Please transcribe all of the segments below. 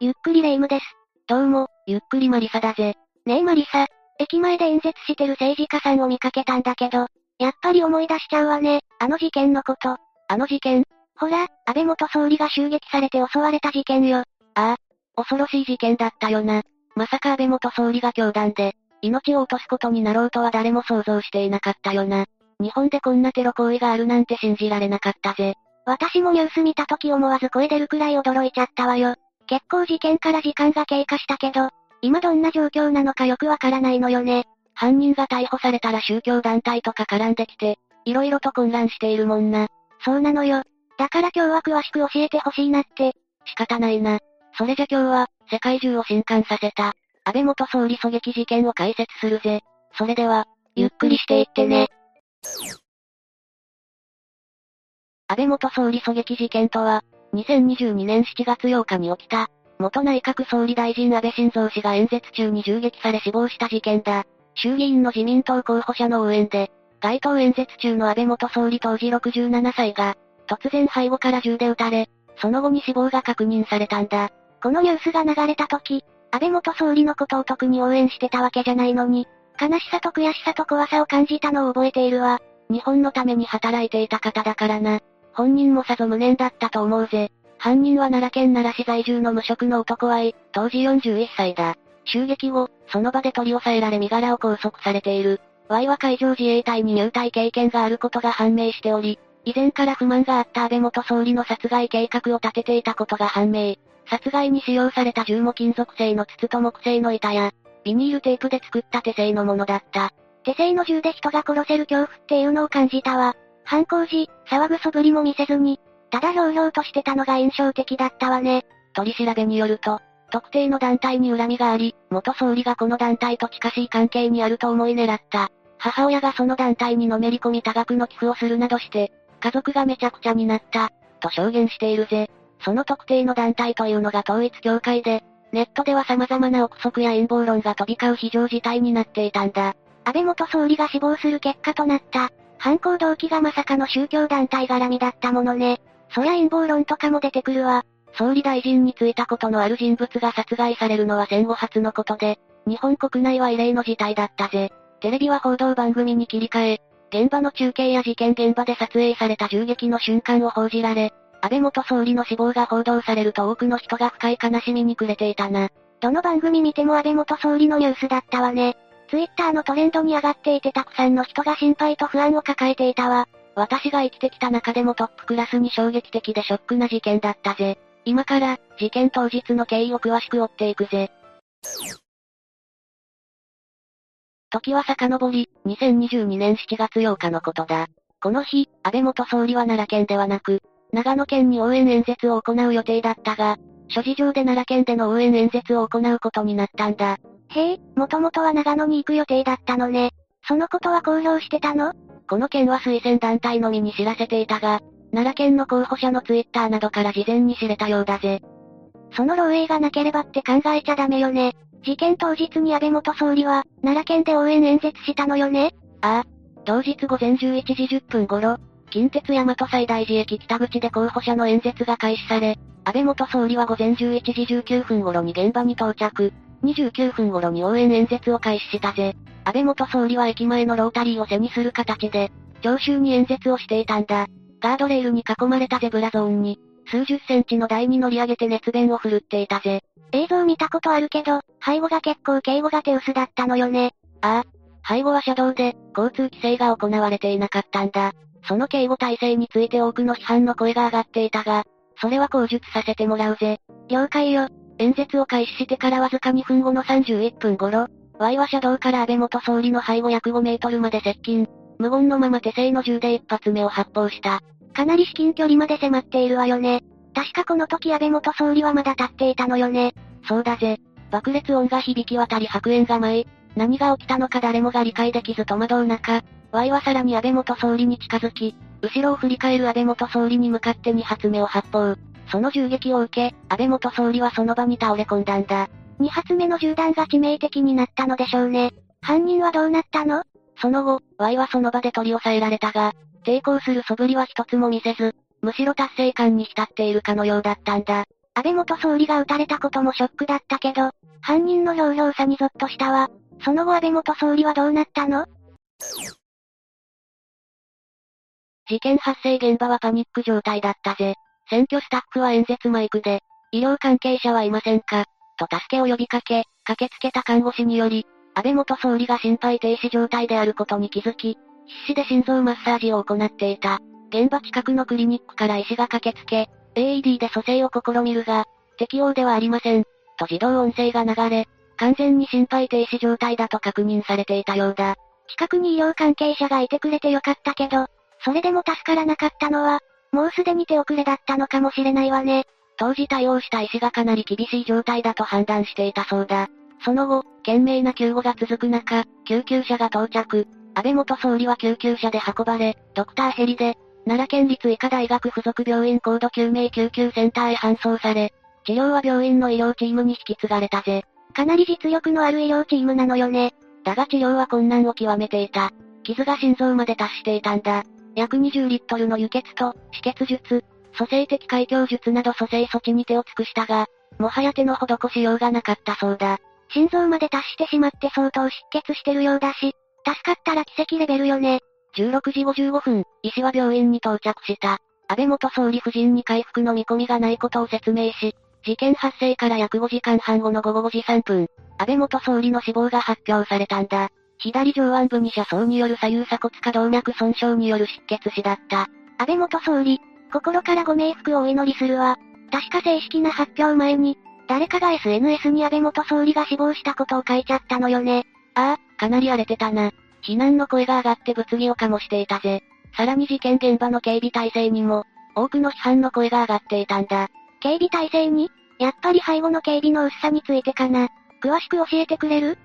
ゆっくりレ夢ムです。どうも、ゆっくりマリサだぜ。ねえマリサ、駅前で演説してる政治家さんを見かけたんだけど、やっぱり思い出しちゃうわね、あの事件のこと。あの事件ほら、安倍元総理が襲撃されて襲われた事件よ。ああ、恐ろしい事件だったよな。まさか安倍元総理が教団で、命を落とすことになろうとは誰も想像していなかったよな。日本でこんなテロ行為があるなんて信じられなかったぜ。私もニュース見た時思わず声出るくらい驚いちゃったわよ。結構事件から時間が経過したけど、今どんな状況なのかよくわからないのよね。犯人が逮捕されたら宗教団体とか絡んできて、色々と混乱しているもんな。そうなのよ。だから今日は詳しく教えてほしいなって。仕方ないな。それじゃ今日は、世界中を震撼させた、安倍元総理狙撃事件を解説するぜ。それでは、ゆっくりしていってね。安倍元総理狙撃事件とは、2022年7月8日に起きた、元内閣総理大臣安倍晋三氏が演説中に銃撃され死亡した事件だ。衆議院の自民党候補者の応援で、街頭演説中の安倍元総理当時67歳が、突然背後から銃で撃たれ、その後に死亡が確認されたんだ。このニュースが流れた時、安倍元総理のことを特に応援してたわけじゃないのに、悲しさと悔しさと怖さを感じたのを覚えているわ。日本のために働いていた方だからな。本人もさぞ無念だったと思うぜ。犯人は奈良県奈良市在住の無職の男は当時41歳だ。襲撃後、その場で取り押さえられ身柄を拘束されている。Y は海上自衛隊に入隊経験があることが判明しており、以前から不満があった安倍元総理の殺害計画を立てていたことが判明。殺害に使用された銃も金属製の筒と木製の板や、ビニールテープで作った手製のものだった。手製の銃で人が殺せる恐怖っていうのを感じたわ。犯行時、騒ぐ素振りも見せずに、ただひょうひょうとしてたのが印象的だったわね。取り調べによると、特定の団体に恨みがあり、元総理がこの団体と近しい関係にあると思い狙った。母親がその団体にのめり込み多額の寄付をするなどして、家族がめちゃくちゃになった、と証言しているぜ。その特定の団体というのが統一協会で、ネットでは様々な憶測や陰謀論が飛び交う非常事態になっていたんだ。安倍元総理が死亡する結果となった、犯行動機がまさかの宗教団体絡みだったものね。そりゃ陰謀論とかも出てくるわ。総理大臣に就いたことのある人物が殺害されるのは戦後初のことで、日本国内は異例の事態だったぜ。テレビは報道番組に切り替え、現場の中継や事件現場で撮影された銃撃の瞬間を報じられ、安倍元総理の死亡が報道されると多くの人が深い悲しみに暮れていたな。どの番組見ても安倍元総理のニュースだったわね。ツイッターのトレンドに上がっていてたくさんの人が心配と不安を抱えていたわ。私が生きてきた中でもトップクラスに衝撃的でショックな事件だったぜ。今から、事件当日の経緯を詳しく追っていくぜ。時は遡り、2022年7月8日のことだ。この日、安倍元総理は奈良県ではなく、長野県に応援演説を行う予定だったが、諸事情で奈良県での応援演説を行うことになったんだ。へえ、もともとは長野に行く予定だったのね。そのことは公表してたの？この件は推薦団体のみに知らせていたが、奈良県の候補者のツイッターなどから事前に知れたようだぜ。その漏洩がなければって考えちゃダメよね。事件当日に安倍元総理は、奈良県で応援演説したのよね？ああ。同日午前11時10分頃、近鉄大和西大寺駅北口で候補者の演説が開始され、安倍元総理は午前11時19分頃に現場に到着。29分頃に応援演説を開始したぜ。安倍元総理は駅前のロータリーを背にする形で、聴衆に演説をしていたんだ。ガードレールに囲まれたゼブラゾーンに、数十センチの台に乗り上げて熱弁を振るっていたぜ。映像見たことあるけど、背後が結構警護が手薄だったのよね。ああ。背後は車道で、交通規制が行われていなかったんだ。その警護体制について多くの批判の声が上がっていたが、それは口述させてもらうぜ。了解よ。演説を開始してからわずか2分後の31分頃、Y は車道から安倍元総理の背後約5メートルまで接近。無言のまま手製の銃で一発目を発砲した。かなり至近距離まで迫っているわよね。確かこの時安倍元総理はまだ立っていたのよね。そうだぜ。爆裂音が響き渡り白煙が舞い、何が起きたのか誰もが理解できず戸惑う中、Y はさらに安倍元総理に近づき、後ろを振り返る安倍元総理に向かって2発目を発砲。その銃撃を受け、安倍元総理はその場に倒れ込んだんだ。2発目の銃弾が致命的になったのでしょうね。犯人はどうなったの？その後、Y はその場で取り押さえられたが、抵抗する素振りは一つも見せず、むしろ達成感に浸っているかのようだったんだ。安倍元総理が撃たれたこともショックだったけど、犯人のひょうひょうさにゾッとしたわ。その後安倍元総理はどうなったの？事件発生現場はパニック状態だったぜ。選挙スタッフは演説マイクで、医療関係者はいませんかと助けを呼びかけ、駆けつけた看護師により、安倍元総理が心肺停止状態であることに気づき、必死で心臓マッサージを行っていた。現場近くのクリニックから医師が駆けつけ、AED で蘇生を試みるが、適応ではありません。と自動音声が流れ、完全に心肺停止状態だと確認されていたようだ。近くに医療関係者がいてくれてよかったけど、それでも助からなかったのは、もうすでに手遅れだったのかもしれないわね。当時対応した医師がかなり厳しい状態だと判断していたそうだ。その後、懸命な救護が続く中、救急車が到着。安倍元総理は救急車で運ばれ、ドクターヘリで、奈良県立医科大学附属病院高度救命救急センターへ搬送され、治療は病院の医療チームに引き継がれたぜ。かなり実力のある医療チームなのよね。だが治療は困難を極めていた。傷が心臓まで達していたんだ。約20リットルの輸血と、止血術、蘇生的開胸術など蘇生措置に手を尽くしたが、もはや手の施しようがなかったそうだ。心臓まで達してしまって相当出血してるようだし、助かったら奇跡レベルよね。16時55分、医師は病院に到着した。安倍元総理夫人に回復の見込みがないことを説明し、事件発生から約5時間半後の午後5時3分、安倍元総理の死亡が発表されたんだ。左上腕部に車窓による左右鎖骨下動脈損傷による失血死だった。安倍元総理、心からご冥福をお祈りするわ。確か正式な発表前に、誰かが SNS に安倍元総理が死亡したことを書いちゃったのよね。ああ、かなり荒れてたな。非難の声が上がって物議を醸していたぜ。さらに事件現場の警備体制にも、多くの批判の声が上がっていたんだ。警備体制に？やっぱり背後の警備の薄さについてかな。詳しく教えてくれる？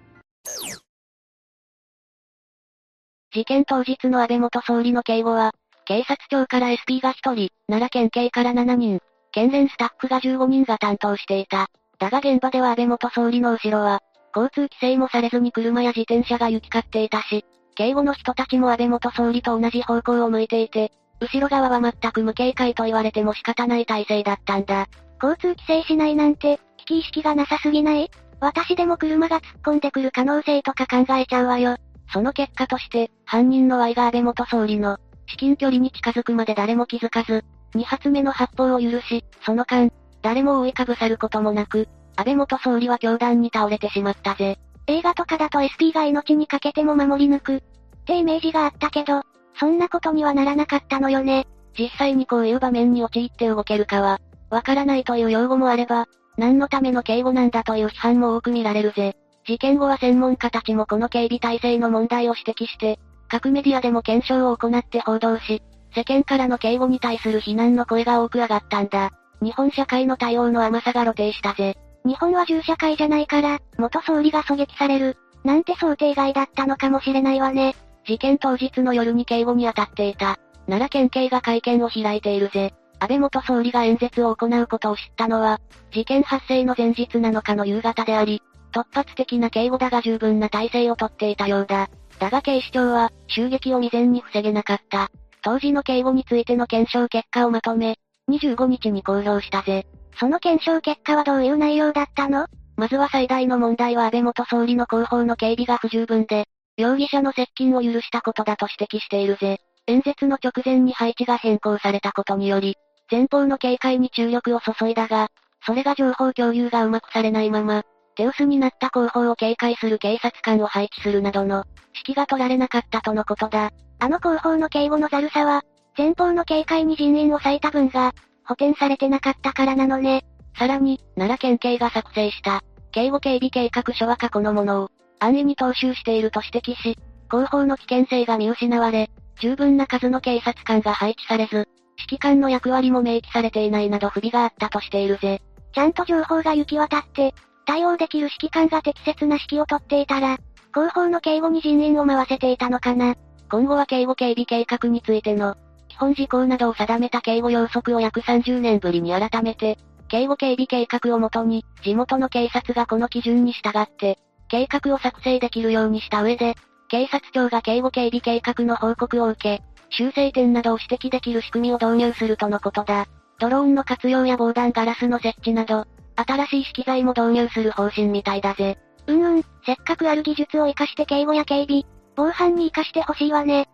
事件当日の安倍元総理の警護は、警察庁から SP が1人、奈良県警から7人、県連スタッフが15人が担当していた。だが現場では安倍元総理の後ろは、交通規制もされずに車や自転車が行き交っていたし、警護の人たちも安倍元総理と同じ方向を向いていて、後ろ側は全く無警戒と言われても仕方ない体制だったんだ。交通規制しないなんて、危機意識がなさすぎない？私でも車が突っ込んでくる可能性とか考えちゃうわよ。その結果として、犯人の Y が安倍元総理の、至近距離に近づくまで誰も気づかず、2発目の発砲を許し、その間、誰も覆いかぶさることもなく、安倍元総理は凶弾に倒れてしまったぜ。映画とかだと SP が命にかけても守り抜く、ってイメージがあったけど、そんなことにはならなかったのよね。実際にこういう場面に陥って動けるかは、わからないという用語もあれば、何のための警護なんだという批判も多く見られるぜ。事件後は専門家たちもこの警備体制の問題を指摘して、各メディアでも検証を行って報道し、世間からの警護に対する非難の声が多く上がったんだ。日本社会の対応の甘さが露呈したぜ。日本は銃社会じゃないから、元総理が狙撃される、なんて想定外だったのかもしれないわね。事件当日の夜に警護に当たっていた。奈良県警が会見を開いているぜ。安倍元総理が演説を行うことを知ったのは、事件発生の前日7日の夕方であり、突発的な警護だが十分な体制をとっていたようだ。だが警視庁は、襲撃を未然に防げなかった。当時の警護についての検証結果をまとめ、25日に公表したぜ。その検証結果はどういう内容だったの？まずは最大の問題は安倍元総理の後方の警備が不十分で、容疑者の接近を許したことだと指摘しているぜ。演説の直前に配置が変更されたことにより、前方の警戒に注力を注いだが、それが情報共有がうまくされないまま、手薄になった後方を警戒する警察官を配置するなどの、指揮が取られなかったとのことだ。あの後方の警護のざるさは、前方の警戒に人員を割いた分が、補填されてなかったからなのね。さらに、奈良県警が作成した、警護警備計画書は過去のものを、安易に踏襲していると指摘し、後方の危険性が見失われ、十分な数の警察官が配置されず、指揮官の役割も明記されていないなど不備があったとしているぜ。ちゃんと情報が行き渡って、対応できる指揮官が適切な指揮をとっていたら、後方の警護に人員を回せていたのかな。今後は警護警備計画についての、基本事項などを定めた警護要則を約30年ぶりに改めて、警護警備計画をもとに、地元の警察がこの基準に従って、計画を作成できるようにした上で、警察庁が警護警備計画の報告を受け、修正点などを指摘できる仕組みを導入するとのことだ。ドローンの活用や防弾ガラスの設置など、新しい資機材も導入する方針みたいだぜ。うんうん、せっかくある技術を活かして警護や警備、防犯に活かしてほしいわね。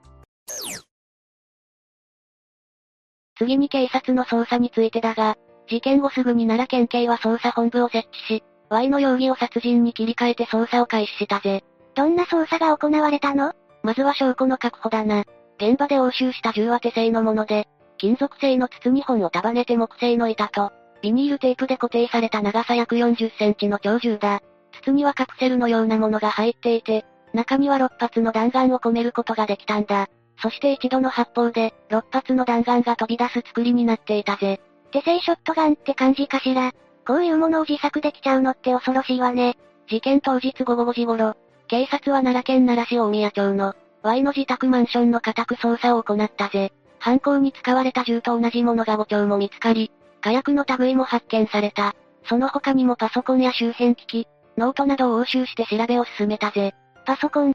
次に警察の捜査についてだが、事件後すぐに奈良県警は捜査本部を設置し、Y の容疑を殺人に切り替えて捜査を開始したぜ。どんな捜査が行われたの？まずは証拠の確保だな。現場で押収した銃は手製のもので、金属製の筒2本を束ねて木製の板と、ビニールテープで固定された長さ約40センチの長銃だ。筒にはカプセルのようなものが入っていて、中には6発の弾丸を込めることができたんだ。そして一度の発砲で、6発の弾丸が飛び出す作りになっていたぜ。手製ショットガンって感じかしら？こういうものを自作できちゃうのって恐ろしいわね。事件当日午後5時頃、警察は奈良県奈良市大宮町の、Y の自宅マンションの家宅捜査を行ったぜ。犯行に使われた銃と同じものが5丁も見つかり、火薬の類も発見された。その他にもパソコンや周辺機器、ノートなどを押収して調べを進めたぜ。パソコン。っ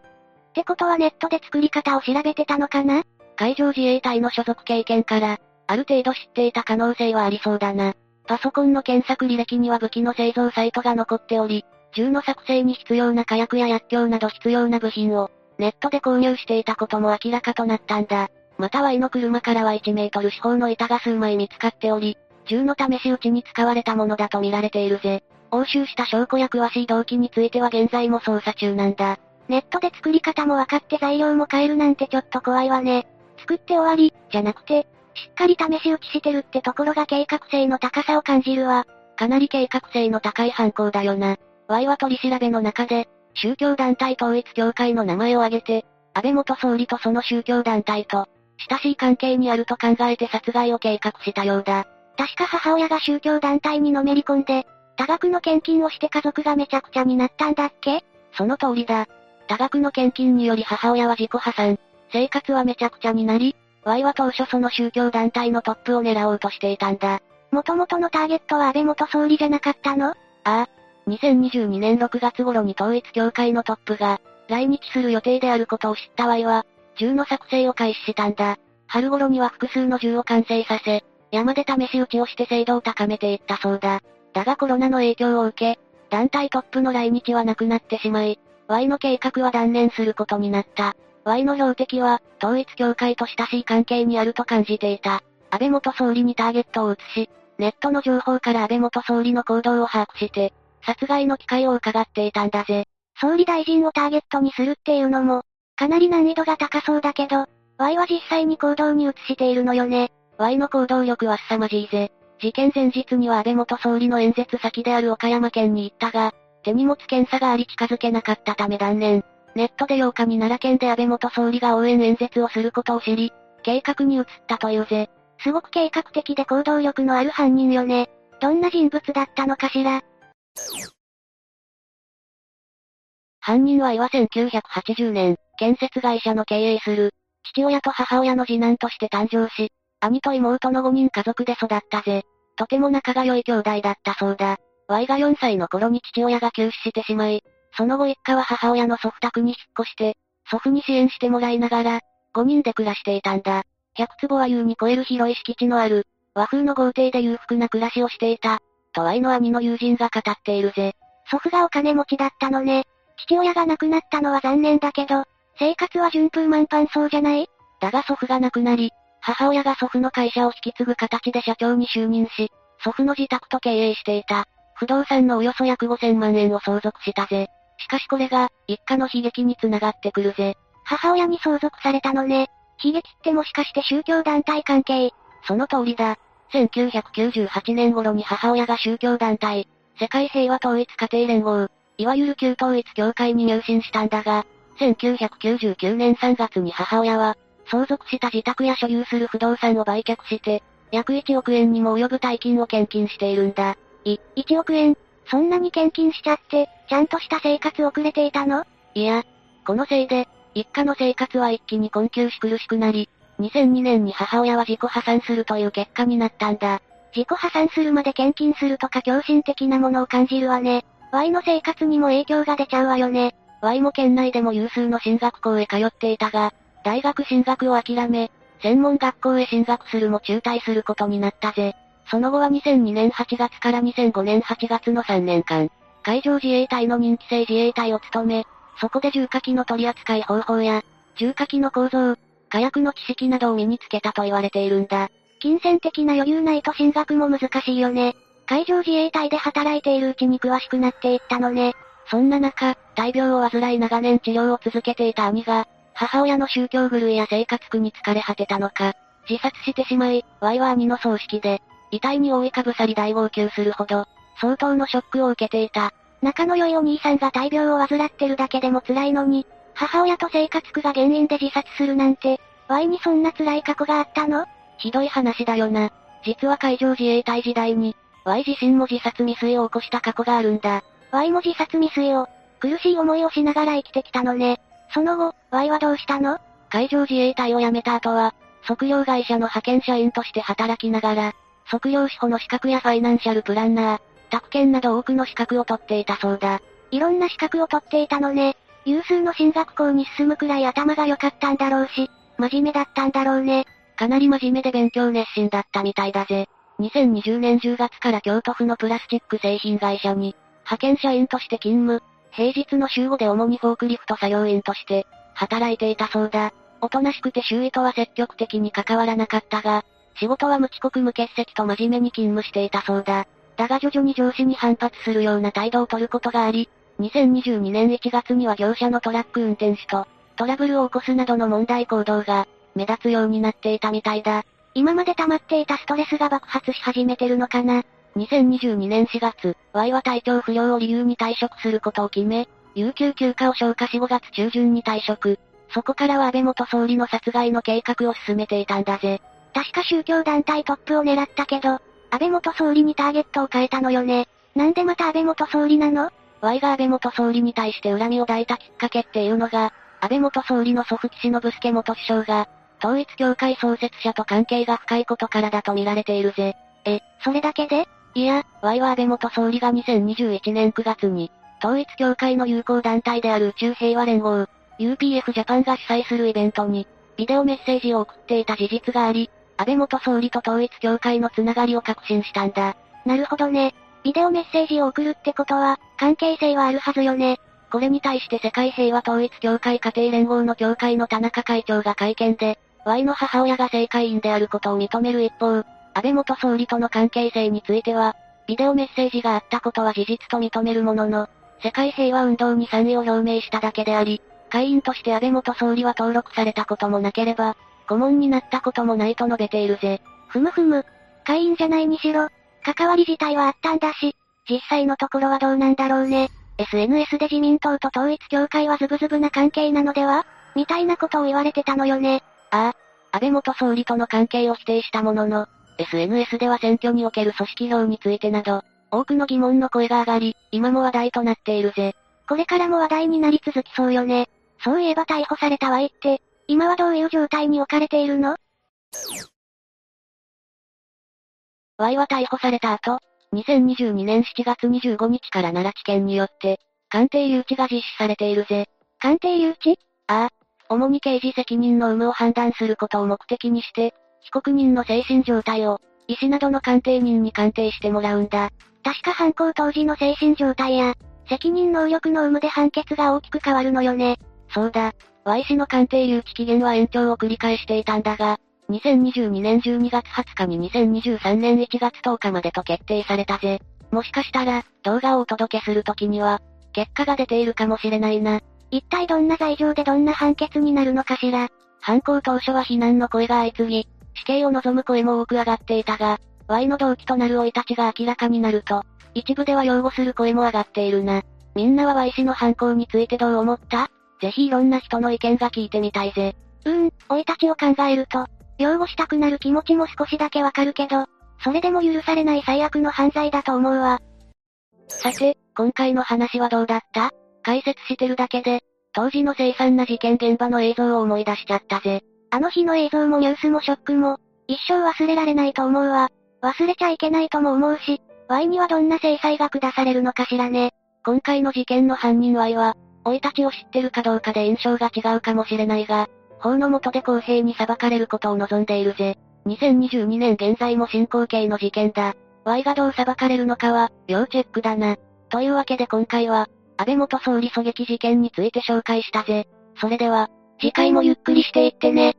てことはネットで作り方を調べてたのかな？海上自衛隊の所属経験から、ある程度知っていた可能性はありそうだな。パソコンの検索履歴には武器の製造サイトが残っており、銃の作成に必要な火薬や薬莢など必要な部品を、ネットで購入していたことも明らかとなったんだ。また Y の車からは1メートル四方の板が数枚見つかっており、銃の試し撃ちに使われたものだと見られているぜ。押収した証拠や詳しい動機については現在も捜査中なんだ。ネットで作り方も分かって材料も変えるなんてちょっと怖いわね。作って終わり、じゃなくて、しっかり試し撃ちしてるってところが計画性の高さを感じるわ。かなり計画性の高い犯行だよな。Y は取り調べの中で、宗教団体統一教会の名前を挙げて、安倍元総理とその宗教団体と、親しい関係にあると考えて殺害を計画したようだ。確か母親が宗教団体にのめり込んで、多額の献金をして家族がめちゃくちゃになったんだっけ？その通りだ。多額の献金により母親は自己破産。生活はめちゃくちゃになり、Y は当初その宗教団体のトップを狙おうとしていたんだ。元々のターゲットは安倍元総理じゃなかったの？ああ。2022年6月頃に統一教会のトップが、来日する予定であることを知った Y は、銃の作成を開始したんだ。春頃には複数の銃を完成させ、山で試し撃ちをして精度を高めていったそうだ。だがコロナの影響を受け、団体トップの来日はなくなってしまい、Y の計画は断念することになった。Y の標的は、統一教会と親しい関係にあると感じていた。安倍元総理にターゲットを移し、ネットの情報から安倍元総理の行動を把握して、殺害の機会を伺っていたんだぜ。総理大臣をターゲットにするっていうのも、かなり難易度が高そうだけど、Y は実際に行動に移しているのよね。Y の行動力は凄まじいぜ。事件前日には安倍元総理の演説先である岡山県に行ったが、手荷物検査があり近づけなかったため断念。ネットで8日に奈良県で安倍元総理が応援演説をすることを知り、計画に移ったというぜ。すごく計画的で行動力のある犯人よね。どんな人物だったのかしら。犯人は岩1980年、建設会社の経営する、父親と母親の次男として誕生し、兄と妹の5人家族で育ったぜ。とても仲が良い兄弟だったそうだ。Y が4歳の頃に父親が急死してしまい、その後一家は母親の祖父宅に引っ越して、祖父に支援してもらいながら、5人で暮らしていたんだ。100坪は優に超える広い敷地のある、和風の豪邸で裕福な暮らしをしていた、と Y の兄の友人が語っているぜ。祖父がお金持ちだったのね。父親が亡くなったのは残念だけど、生活は順風満帆そうじゃない？だが祖父が亡くなり、母親が祖父の会社を引き継ぐ形で社長に就任し、祖父の自宅と経営していた。不動産のおよそ約5000万円を相続したぜ。しかしこれが、一家の悲劇につながってくるぜ。母親に相続されたのね。悲劇ってもしかして宗教団体関係？その通りだ。1998年頃に母親が宗教団体、世界平和統一家庭連合、いわゆる旧統一教会に入信したんだが、1999年3月に母親は、相続した自宅や所有する不動産を売却して、約1億円にも及ぶ大金を献金しているんだ。い、1億円？そんなに献金しちゃって、ちゃんとした生活遅れていたの？いや、このせいで、一家の生活は一気に困窮し苦しくなり、2002年に母親は自己破産するという結果になったんだ。自己破産するまで献金するとか狂信的なものを感じるわね。Y の生活にも影響が出ちゃうわよね。Y も県内でも有数の進学校へ通っていたが、大学進学を諦め、専門学校へ進学するも中退することになったぜ。その後は2002年8月から2005年8月の3年間、海上自衛隊の任期制自衛隊を務め、そこで重火器の取り扱い方法や、重火器の構造、火薬の知識などを身につけたと言われているんだ。金銭的な余裕ないと進学も難しいよね。海上自衛隊で働いているうちに詳しくなっていったのね。そんな中、大病を患い長年治療を続けていた兄が、母親の宗教狂いや生活苦に疲れ果てたのか、自殺してしまい、Y は兄の葬式で、遺体に覆いかぶさり大号泣するほど、相当のショックを受けていた。仲の良いお兄さんが大病を患ってるだけでも辛いのに、母親と生活苦が原因で自殺するなんて、Y にそんな辛い過去があったの？ひどい話だよな。実は海上自衛隊時代に、Y 自身も自殺未遂を起こした過去があるんだ。Y も自殺未遂を、苦しい思いをしながら生きてきたのね。その後、Y はどうしたの？海上自衛隊を辞めた後は、測量会社の派遣社員として働きながら、測量士補の資格やファイナンシャルプランナー、宅建など多くの資格を取っていたそうだ。いろんな資格を取っていたのね。有数の進学校に進むくらい頭が良かったんだろうし、真面目だったんだろうね。かなり真面目で勉強熱心だったみたいだぜ。2020年10月から京都府のプラスチック製品会社に、派遣社員として勤務、平日の週5で主にフォークリフト作業員として、働いていたそうだ。おとなしくて周囲とは積極的に関わらなかったが、仕事は無遅刻無欠席と真面目に勤務していたそうだ。だが徐々に上司に反発するような態度を取ることがあり、2022年1月には業者のトラック運転手と、トラブルを起こすなどの問題行動が、目立つようになっていたみたいだ。今まで溜まっていたストレスが爆発し始めてるのかな。2022年4月、Y は体調不良を理由に退職することを決め、有給休暇を消化し5月中旬に退職。そこからは安倍元総理の殺害の計画を進めていたんだぜ。確か宗教団体トップを狙ったけど、安倍元総理にターゲットを変えたのよね。なんでまた安倍元総理なの ?Y が安倍元総理に対して恨みを抱いたきっかけっていうのが、安倍元総理の祖父岸信介元首相が、統一教会創設者と関係が深いことからだと見られているぜ。え、それだけで？いや、Y は安倍元総理が2021年9月に、統一教会の友好団体である宇宙平和連合、UPF ジャパンが主催するイベントに、ビデオメッセージを送っていた事実があり、安倍元総理と統一教会のつながりを確信したんだ。なるほどね。ビデオメッセージを送るってことは、関係性はあるはずよね。これに対して世界平和統一教会家庭連合の教会の田中会長が会見で、Y の母親が正会員であることを認める一方、安倍元総理との関係性については、ビデオメッセージがあったことは事実と認めるものの、世界平和運動に賛意を表明しただけであり、会員として安倍元総理は登録されたこともなければ、顧問になったこともないと述べているぜ。ふむふむ。会員じゃないにしろ、関わり自体はあったんだし、実際のところはどうなんだろうね。SNS で自民党と統一教会はズブズブな関係なのでは？みたいなことを言われてたのよね。ああ、安倍元総理との関係を否定したものの、SNS では選挙における組織票についてなど、多くの疑問の声が上がり、今も話題となっているぜ。これからも話題になり続きそうよね。そういえば逮捕された Y って、今はどういう状態に置かれているの ?Y は逮捕された後、2022年7月25日から奈良地検によって、鑑定留置が実施されているぜ。鑑定留置？ああ。主に刑事責任の有無を判断することを目的にして、被告人の精神状態を、医師などの鑑定人に鑑定してもらうんだ。確か犯行当時の精神状態や、責任能力の有無で判決が大きく変わるのよね。そうだ。Y 氏の鑑定留置期限は延長を繰り返していたんだが、2022年12月20日に2023年1月10日までと決定されたぜ。もしかしたら、動画をお届けするときには、結果が出ているかもしれないな。一体どんな罪状でどんな判決になるのかしら。犯行当初は非難の声が相次ぎ、死刑を望む声も多く上がっていたが、Y の動機となる老いたちが明らかになると、一部では擁護する声も上がっているな。みんなは Y 氏の犯行についてどう思った？ぜひいろんな人の意見が聞いてみたいぜ。うーん、老いたちを考えると、擁護したくなる気持ちも少しだけわかるけど、それでも許されない最悪の犯罪だと思うわ。さて、今回の話はどうだった？解説してるだけで、当時の凄惨な事件現場の映像を思い出しちゃったぜ。あの日の映像もニュースもショックも、一生忘れられないと思うわ。忘れちゃいけないとも思うし、Y にはどんな制裁が下されるのかしらね。今回の事件の犯人 Y は、老いたちを知ってるかどうかで印象が違うかもしれないが、法の下で公平に裁かれることを望んでいるぜ。2022年現在も進行形の事件だ。Y がどう裁かれるのかは、要チェックだな。というわけで今回は、安倍元総理狙撃事件について紹介したぜ。それでは、次回もゆっくりしていってね。